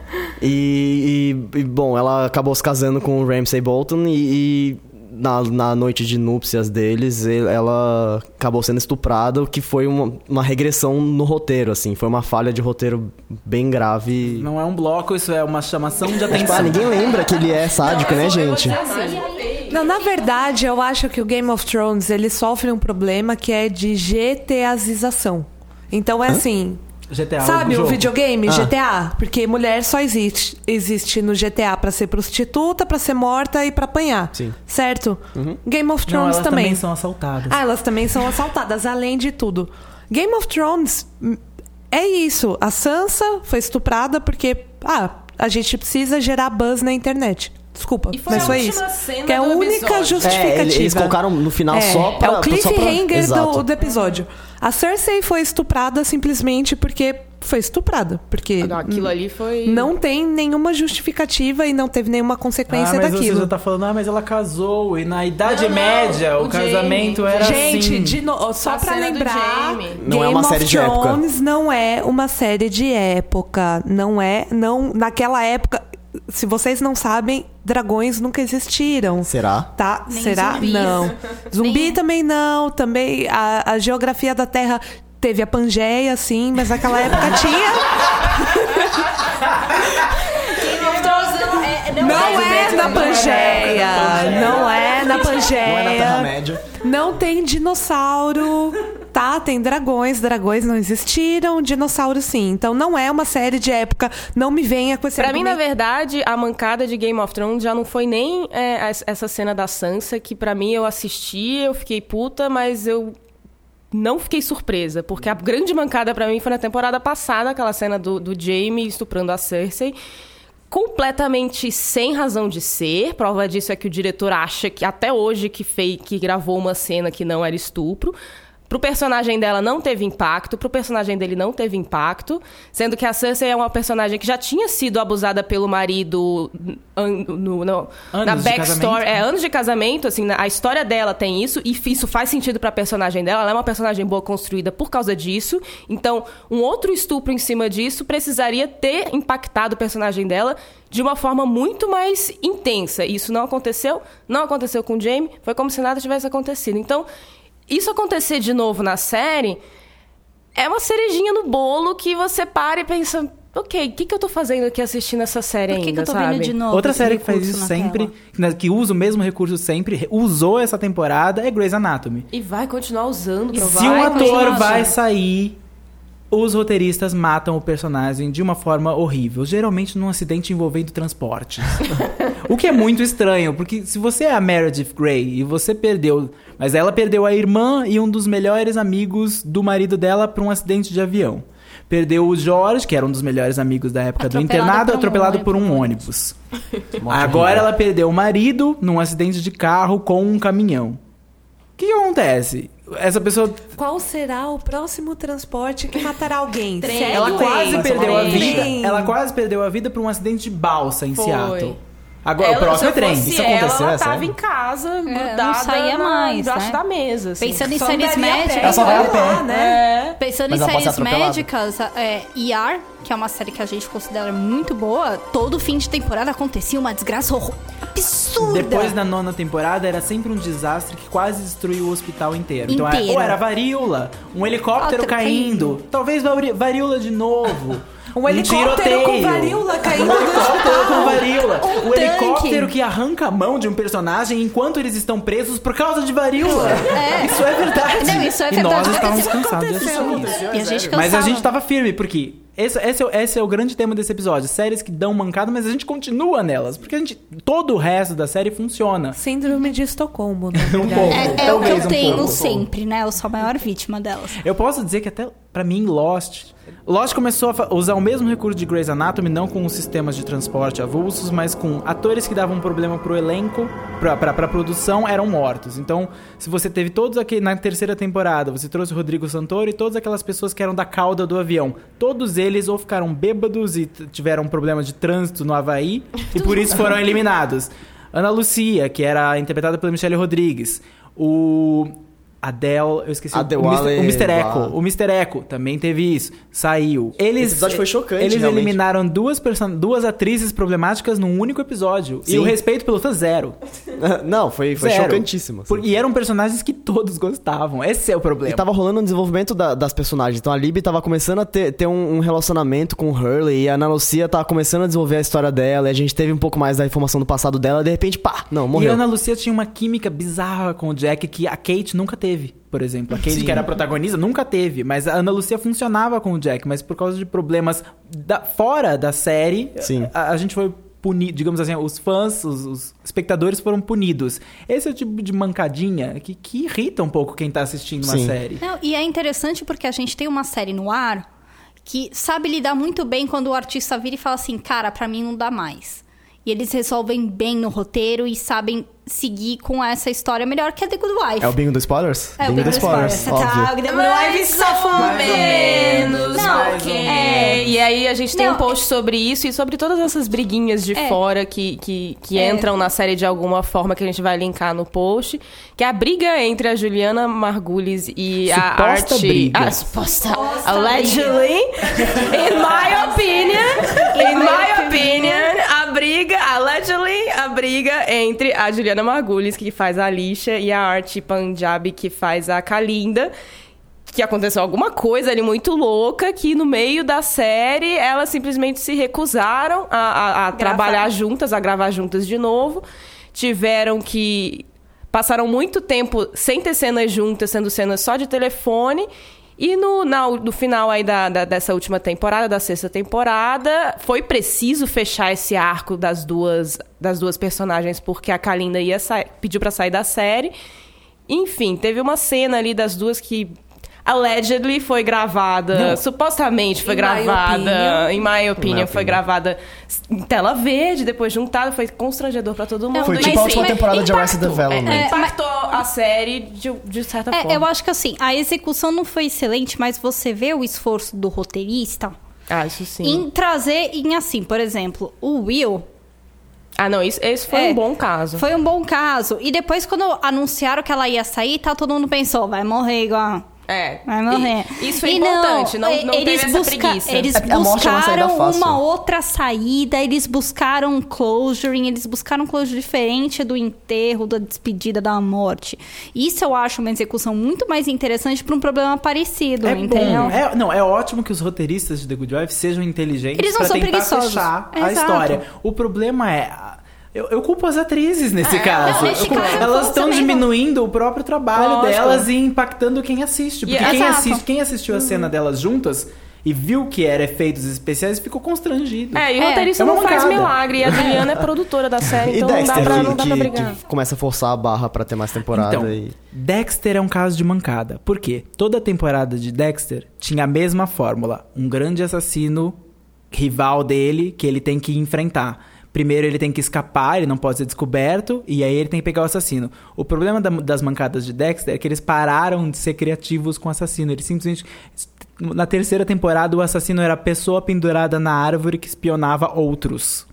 E, e- e, bom, ela acabou se casando com o Ramsay Bolton e, e na, na noite de núpcias deles, ele- ela acabou sendo estuprada, o que foi uma, uma regressão no roteiro, assim. Foi uma falha de roteiro bem grave. Não é um bloco, isso é uma chamação de Tipo, atenção. ah, ninguém lembra que ele é sádico, né, gente? Não, na verdade, eu acho que o Game of Thrones ele sofre um problema que é de GTAização. Então é assim, GTA, sabe o jogo. videogame Ah. GTA? Porque mulher só existe, existe no GTA pra ser prostituta, pra ser morta e pra apanhar. Sim. Certo? Game of Não, Thrones elas também. também são assaltadas. Ah, elas também são assaltadas, além de tudo. Game of Thrones hum, é isso. A Sansa foi estuprada porque, ah, a gente precisa gerar buzz na internet. Desculpa, E foi mas a foi última isso. cena Que é a única episódio. justificativa. É, eles- colocaram no final É, só pra- É o pra- cliffhanger Exato. do, do episódio. A Cersei foi estuprada simplesmente porque foi estuprada. Porque Não, Aquilo ali foi. não tem nenhuma justificativa e não teve nenhuma Ah, consequência mas daquilo. você já tá falando, ah, mas ela casou e na Idade Não, não, Média o, o casamento era Gente, assim. de no- só A pra cena do lembrar. Não é Game uma of série de época. Thrones não é uma série de época, não é, não, naquela época, se vocês não sabem, dragões nunca existiram. Será? Tá? Nem Será? zumbis. Não. Zumbi Nem- também não, também a, a geografia da Terra teve a Pangeia, sim, mas naquela época tinha. Não é na Pangeia, não é na Não é na Pangeia. Terra-média. Não tem dinossauro. Tá, tem dragões. Dragões não existiram, dinossauros sim. Então não é uma série de época. Não me venha com esse Pra mim, na verdade, a mancada de Game of Thrones já não foi nem é, es- essa cena da Sansa, que pra mim eu assisti, eu fiquei puta, mas eu não fiquei surpresa, porque a grande mancada pra mim foi na temporada passada, aquela cena do, do Jaime estuprando a Cersei. Completamente sem razão de ser. Prova disso é que o diretor acha que até hoje que fez, que gravou uma cena que não era estupro. Pro personagem dela não teve impacto, pro personagem dele não teve impacto, sendo que a Cersei é uma personagem que já tinha sido abusada pelo marido an- no, no- Anos na backstory, é anos de casamento, assim, a história dela tem isso e isso faz sentido pra personagem dela, ela é uma personagem boa construída por causa disso. Então, um outro estupro em cima disso precisaria ter impactado o personagem dela de uma forma muito mais intensa. Isso não aconteceu, não aconteceu com o Jaime, foi como se nada tivesse acontecido. Então, isso acontecer de novo na série é uma cerejinha no bolo que você para e pensa, ok, o que, que eu tô fazendo aqui assistindo essa série Por que, que ainda, eu tô sabe? vendo de novo? Outra esse série que faz isso sempre, tela? né, que usa o mesmo recurso sempre, usou essa temporada, é Grey's Anatomy. E vai continuar usando, Se provavelmente. um ator vai usando. sair, os roteiristas matam o personagem de uma forma horrível, geralmente num acidente envolvendo transportes. O que é muito estranho, porque se você é a Meredith Grey e você perdeu. Mas ela perdeu a irmã e um dos melhores amigos do marido dela pra um acidente de avião. Perdeu o Jorge, que era um dos melhores amigos da época do Atropelado internado, por um atropelado por um ônibus. Agora ela perdeu o marido num acidente de carro com um caminhão. O que, que acontece? Essa pessoa Qual será o próximo transporte que matará alguém? Trem. Ela quase trem. perdeu a Trem. vida. Ela quase perdeu a vida por um acidente de balsa em Foi. Seattle. Agora, Ela, o próximo é se eu trem. Isso ela, aconteceu, ela é tava em casa, grudada não saía na- mais, embaixo né? da mesa. assim. Pensando em Só séries médicas. Ela só vai a pé. Lá, né? É. Pensando Mas em ela séries médicas, é, ER, que é uma série que a gente considera muito boa, todo fim de temporada acontecia uma desgraça horror- absurda. Depois da nona temporada era sempre um desastre que quase destruiu o hospital inteiro. Então, é- Inteiro. ou era varíola, um helicóptero Outro caindo, caindo. talvez varíola de novo. Um helicóptero com tiroteio. varíola caindo Um do helicóptero hospital. com varíola. Um o helicóptero tanque. que arranca a mão de um personagem enquanto eles estão presos por causa de varíola. É. Isso é verdade. Não, isso é e nós verdade. estávamos cansados. E a gente Mas a gente tava firme, porque esse, esse, é, o- esse é o grande tema desse episódio. Séries que dão mancada, mas a gente continua nelas. Porque a gente, todo o resto da série funciona. Síndrome de Estocolmo, né? Um pouco. É, é o que eu um tenho pouco. sempre, né? Eu sou a maior vítima delas. Eu posso dizer que até pra mim Lost, Lost começou a usar o mesmo recurso de Grey's Anatomy, não com os sistemas de transporte avulsos, mas com atores que davam problema pro elenco, pra, pra, pra produção, eram mortos. Então, se você teve todos aqui na terceira temporada, você trouxe o Rodrigo Santoro e todas aquelas pessoas que eram da cauda do avião, todos eles ou ficaram bêbados e tiveram problemas de trânsito no Havaí e por isso foram eliminados. Ana Lucia, que era interpretada pela Michelle Rodrigues. O Adele, eu esqueci o- o, o Mr. Echo. O Mr. Echo também teve isso. Saiu. Eles, Esse episódio foi chocante, Eles realmente. eliminaram duas, duas atrizes problemáticas num único episódio. E Sim. o respeito pelo fã zero. Não, foi, foi Zero. chocantíssimo. assim. Por- e eram personagens que todos gostavam. Esse é o problema. E tava rolando um desenvolvimento da- das personagens. Então a Libby tava começando a ter, ter um, um relacionamento com o Hurley. E a Ana Lucia tava começando a desenvolver a história dela. E a gente teve um pouco mais da informação do passado dela. E de repente, pá, não, E morreu. a Ana Lucia tinha uma química bizarra com o Jack que a Kate nunca teve, por exemplo. A Kate, Sim. que era protagonista, nunca teve. Mas a Ana Lucia funcionava com o Jack, mas por causa de problemas da- fora da série, Sim. A, a gente foi punido, digamos assim, os fãs, os, os espectadores foram punidos. Esse é o tipo de mancadinha que, que irrita um pouco quem tá assistindo uma Sim. série. Não, e é interessante porque a gente tem uma série no ar que sabe lidar muito bem quando o artista vira e fala assim, cara, pra mim não dá mais. E eles resolvem bem no roteiro e sabem seguir com essa história melhor que a The Good Wife. É o bingo do spoilers? É, o bingo do Bingo do spoilers, Spoilers. óbvio. Tá, o The Good Wife bem. menos, Não, é. E aí a gente tem Não, um post sobre isso e sobre todas essas briguinhas de É. fora que, que, que É. entram na série de alguma forma que a gente vai linkar no post. Que é a briga entre a Juliana Margulis e a Suposta Arte. briga. A suposta. allegedly. in my opinion. in my opinion. A briga, allegedly, a briga entre a Juliana Margulis, que faz a Alicia, e a Arte Punjabi, que faz a Kalinda que aconteceu alguma coisa ali muito louca que no meio da série elas simplesmente se recusaram a, a- a trabalhar juntas, a gravar juntas de novo. Tiveram que. Passaram muito tempo sem ter cenas juntas, sendo cenas só de telefone. E no, na- no final aí da, da- dessa última temporada, da sexta temporada, foi preciso fechar esse arco das duas, das duas personagens, porque a Kalinda ia pediu pra sair da série. Enfim, teve uma cena ali das duas que allegedly foi gravada, supostamente foi In gravada, em my opinion, my foi gravada em tela verde, depois juntada, foi constrangedor pra todo mundo. Foi Mas tipo a sim, última mas temporada de Arrested Development. é, impactou a série de, de certa forma. É, eu acho que assim, a execução não foi excelente, mas você vê o esforço do roteirista Ah, isso sim. em trazer em assim, por exemplo, o Will Ah, não, isso, esse foi É, um bom caso. Foi um bom caso. E depois, quando anunciaram que ela ia sair, tá, todo mundo pensou, vai morrer igual. É. Vai morrer. E- isso é E importante, não, não, e- teve essa busca- preguiça. Eles É- a é uma buscaram uma outra saída, eles buscaram um closuring, eles buscaram um closure diferente do enterro, da despedida, da morte. Isso eu acho uma execução muito mais interessante pra um problema parecido, É entendeu? bom. É, não, é ótimo que os roteiristas de The Good Wife sejam inteligentes Eles não pra são tentar preguiçosos. fechar a Exato. história. O problema é... Eu, eu culpo as atrizes nesse É, caso. culpo- caso, elas estão diminuindo o próprio trabalho Lógico. delas e impactando quem assiste. Porque E- quem, exato. assiste, quem assistiu a cena delas juntas e viu que era efeitos especiais ficou constrangido. É, e o É. roteirista É não faz mancada. milagre. E a Juliana é produtora da série, então e não Dexter, dá pra, que, não dá pra brigar. que começa a forçar a barra pra ter mais temporada Então, e... Dexter é um caso de mancada. Por quê? Toda temporada de Dexter tinha a mesma fórmula. Um grande assassino rival dele que ele tem que enfrentar. Primeiro ele tem que escapar, ele não pode ser descoberto, e aí ele tem que pegar o assassino. O problema da- das mancadas de Dexter é que eles pararam de ser criativos com o assassino. Eles simplesmente. Na terceira temporada, o assassino era a pessoa pendurada na árvore que espionava outros.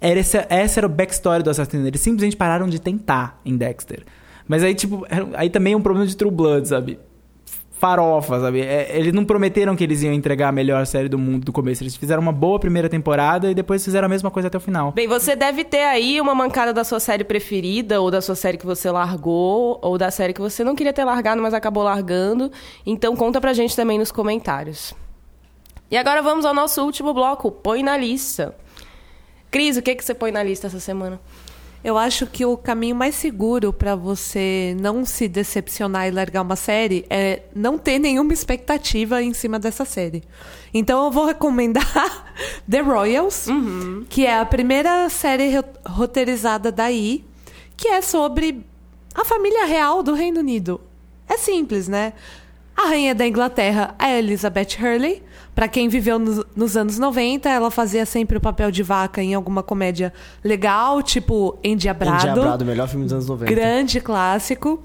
Era esse, essa era o backstory do assassino. Eles simplesmente pararam de tentar em Dexter. Mas aí, tipo, aí também é um problema de True Blood, sabe? Farofa, sabe? É, eles não prometeram que eles iam entregar a melhor série do mundo do começo. Eles fizeram uma boa primeira temporada e depois fizeram a mesma coisa até o final. Bem, você deve ter aí uma mancada da sua série preferida, ou da sua série que você largou, ou da série que você não queria ter largado, mas acabou largando. Então conta pra gente também nos comentários. E agora vamos ao nosso último bloco, Põe na Lista. Cris, o que, que você põe na lista essa semana? Eu acho que o caminho mais seguro pra você não se decepcionar e largar uma série é não ter nenhuma expectativa em cima dessa série. Então eu vou recomendar The Royals, que é a primeira série ro- roteirizada daí, que é sobre a família real do Reino Unido. É simples, né? A rainha da Inglaterra é Elizabeth Hurley. Pra quem viveu nos, nos anos 90, ela fazia sempre o papel de vaca em alguma comédia legal, tipo Endiabrado. Endiabrado, o melhor filme dos anos 90. Grande clássico.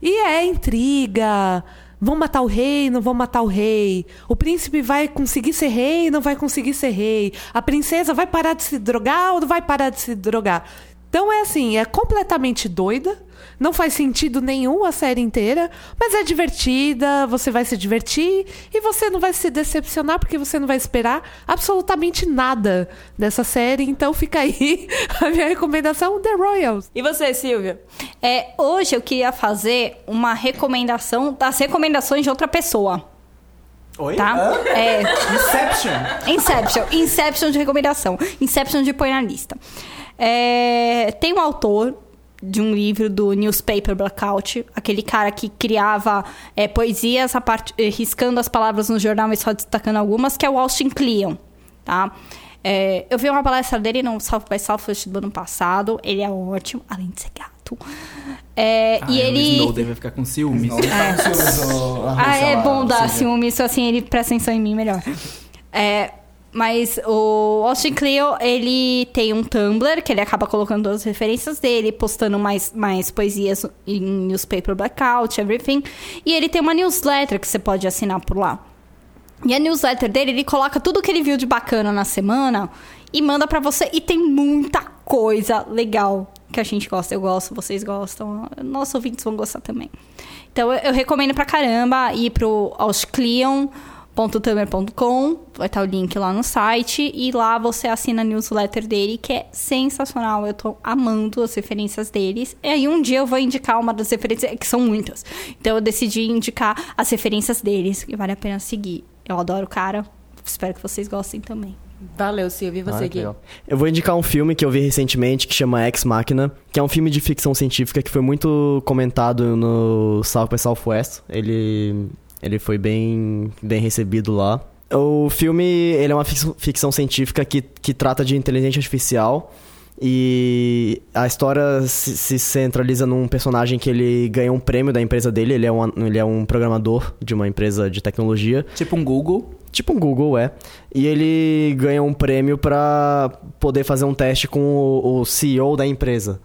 E é intriga. Vão matar o rei, não vão matar o rei. O príncipe vai conseguir ser rei, não vai conseguir ser rei. A princesa vai parar de se drogar ou não vai parar de se drogar. Então é assim, é completamente doida. Não faz sentido nenhum a série inteira, mas é divertida, você vai se divertir e você não vai se decepcionar porque você não vai esperar absolutamente nada dessa série. Então fica aí a minha recomendação The Royals. E você, Silvia? É, hoje eu queria fazer uma recomendação das recomendações de outra pessoa, Oi? tá? É, Inception. Inception. Inception de recomendação. Inception de põe na lista. É, tem um autor de um livro do Newspaper Blackout, aquele cara que criava é, poesias a part... eh, riscando as palavras no jornal e só destacando algumas, que é o Austin Kleon, tá? É, eu vi uma palestra dele no South by Southwest do ano passado. Ele é ótimo, além de ser gato. É, Ah, e O ele... Snowden vai ficar com ciúmes. Ah, é bom dar ciúme, isso assim, ele presta atenção em mim melhor. É, mas o Austin Cleo, ele tem um Tumblr, que ele acaba colocando todas as referências dele, postando mais, mais poesias em newspaper blackout, everything. E ele tem uma newsletter que você pode assinar por lá. E a newsletter dele, ele coloca tudo que ele viu de bacana na semana e manda pra você. E tem muita coisa legal que a gente gosta. Eu gosto, vocês gostam. Nossos ouvintes vão gostar também. Então eu, eu recomendo pra caramba ir pro auscleon.tumblr.com. Vai estar o link lá no site. E lá você assina a newsletter dele, que é sensacional. Eu tô amando as referências deles. E aí um dia eu vou indicar uma das referências, que são muitas. Então eu decidi indicar as referências deles, que vale a pena seguir. Eu adoro o cara. Espero que vocês gostem também. Valeu, Silvia. E você, Ah, Gui? Eu vou indicar um filme que eu vi recentemente que chama Ex Machina, que é um filme de ficção científica que foi muito comentado no South by Southwest. Ele, ele foi bem, bem recebido lá. O filme ele é uma ficção, científica que, que trata de inteligência artificial e a história se, se centraliza num personagem que ele ganha um prêmio da empresa dele. Ele é, um, ele é um programador de uma empresa de tecnologia. Tipo um Google. Tipo um Google, é. E ele ganha um prêmio pra poder fazer um teste com o, o CEO da empresa.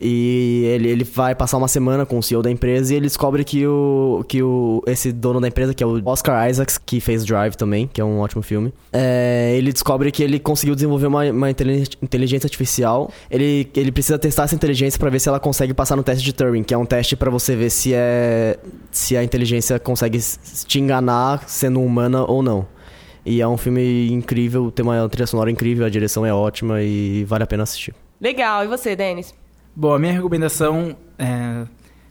E ele, ele vai passar uma semana com o CEO da empresa e ele descobre que o que o esse dono da empresa, que é o Oscar Isaacs, que fez Drive também, que é um ótimo filme, é, ele descobre que ele conseguiu desenvolver uma, uma intelig- inteligência artificial. Ele, ele precisa testar essa inteligência pra ver se ela consegue passar no teste de Turing, que é um teste pra você ver se é se a inteligência consegue te enganar sendo humana ou não. E é um filme incrível, tem uma trilha sonora incrível, a direção é ótima e vale a pena assistir. Legal. E você, Denis? Bom, a minha recomendação é,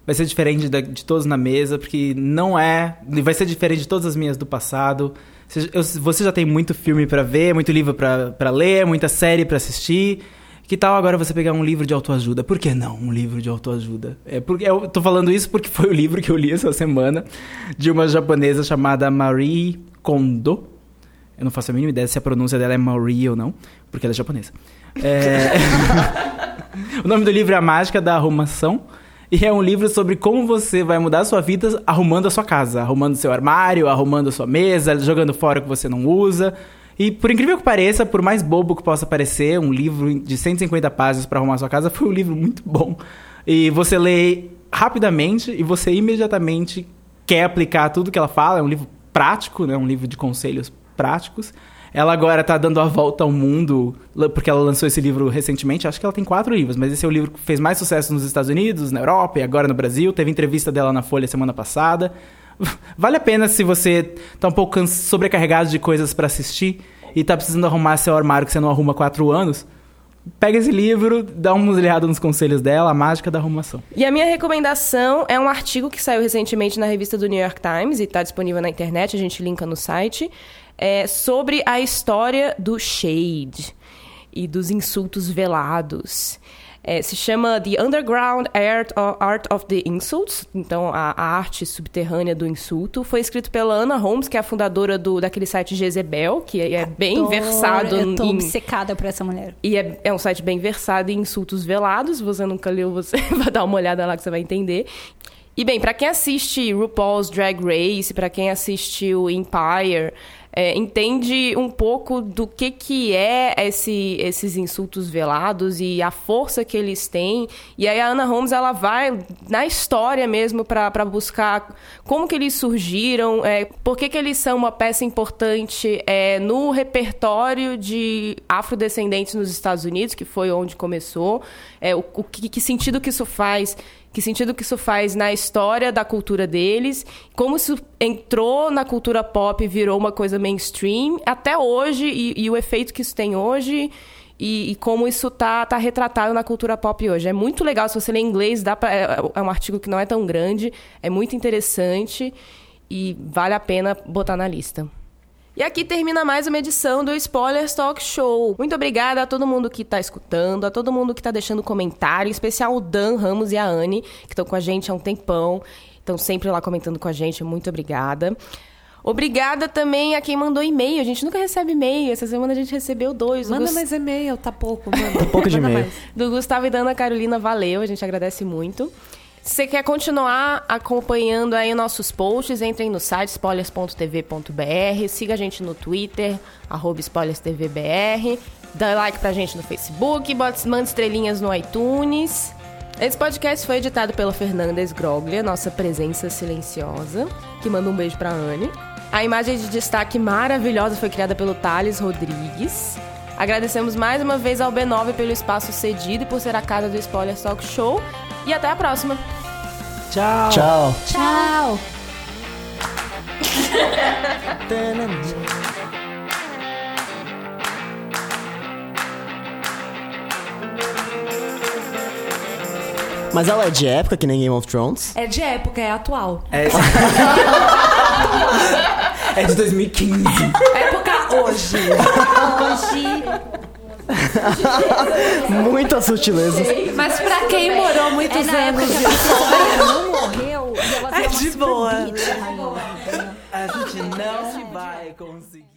vai ser diferente da- de todos na mesa, porque não é. Vai ser diferente de todas as minhas do passado. Você, eu- você já tem muito filme pra ver, muito livro pra ler, muita série pra assistir. Que tal agora você pegar um livro de autoajuda? Por que não um livro de autoajuda? É porque eu tô falando isso porque foi o livro que eu li essa semana de uma japonesa chamada Marie Kondo. Eu não faço a mínima ideia se a pronúncia dela é Marie ou não, porque ela é japonesa. É... o nome do livro é A Mágica da Arrumação. E é um livro sobre como você vai mudar a sua vida arrumando a sua casa, arrumando seu armário, arrumando a sua mesa, jogando fora o que você não usa. E por incrível que pareça, por mais bobo que possa parecer, um livro de 150 páginas para arrumar a sua casa foi um livro muito bom. E você lê rapidamente e você imediatamente quer aplicar tudo que ela fala. É um livro prático, né? Um livro de conselhos práticos. Ela agora está dando a volta ao mundo, porque ela lançou esse livro recentemente. Acho que ela tem quatro livros, mas esse é o livro que fez mais sucesso nos Estados Unidos, na Europa e agora no Brasil. Teve entrevista dela na Folha semana passada. Vale a pena se você está um pouco sobrecarregado de coisas para assistir e está precisando arrumar seu armário que você não arruma há quatro anos. Pega esse livro, dá uma olhada nos conselhos dela, a mágica da arrumação. E a minha recomendação é um artigo que saiu recentemente na revista do New York Times e está disponível na internet, a gente linka no site é, sobre a história do shade e dos insultos velados. É, se chama The Underground Art of, Art of the Insults, então a, a, arte subterrânea do insulto. Foi escrito pela Anna Holmes, que é a fundadora do, daquele site Jezebel, que é, é bem Adoro, versado eu tô em... obcecada por essa mulher. E é, é um site bem versado em insultos velados. Se você nunca leu, você vai dar uma olhada lá que você vai entender. E bem, para quem assiste RuPaul's Drag Race, para quem assistiu Empire, é, entende um pouco do que, que é esse, esses insultos velados e a força que eles têm. E aí a Ana Holmes ela vai na história mesmo para buscar como que eles surgiram, é, por que, que eles são uma peça importante é, no repertório de afrodescendentes nos Estados Unidos, que foi onde começou, é, o, o que, que sentido que isso faz que sentido que isso faz na história da cultura deles, como isso entrou na cultura pop e virou uma coisa mainstream até hoje e, e o efeito que isso tem hoje e, e, como isso tá, tá retratado na cultura pop hoje. É muito legal, se você ler inglês, dá pra, é, é um artigo que não é tão grande, é muito interessante e vale a pena botar na lista. E aqui termina mais uma edição do Spoilers Talk Show. Muito obrigada a todo mundo que está escutando, a todo mundo que está deixando comentário, em especial o Dan Ramos e a Anne, que estão com a gente há um tempão, estão sempre lá comentando com a gente. Muito obrigada. Obrigada também a quem mandou e-mail. A gente nunca recebe e-mail. Essa semana a gente recebeu dois. Manda Gust... mais e-mail, tá pouco. Manda. Tá pouco de e-mail. Do Gustavo e da Ana Carolina, valeu. A gente agradece muito. Se você quer continuar acompanhando aí nossos posts, entrem no site spoilers.tv.br, siga a gente no Twitter, arroba spoilerstvbr, dá like pra gente no Facebook, bote, manda estrelinhas no iTunes. Esse podcast foi editado pela Fernanda Esgroglia, nossa presença silenciosa, que manda um beijo pra Anne. A imagem de destaque maravilhosa foi criada pelo Thales Rodrigues. Agradecemos mais uma vez ao B9 pelo espaço cedido e por ser a casa do Spoiler Talk Show. E até a próxima! Tchau! Tchau. Tchau! Mas ela é de época, que nem Game of Thrones. É de época, é atual. É, é de 2015. Época hoje. Hoje. Muitas sutilezas. Mas pra quem morou muitos É anos de a pessoa não morreu e ela É de boa. entendeu? A gente não vai conseguir.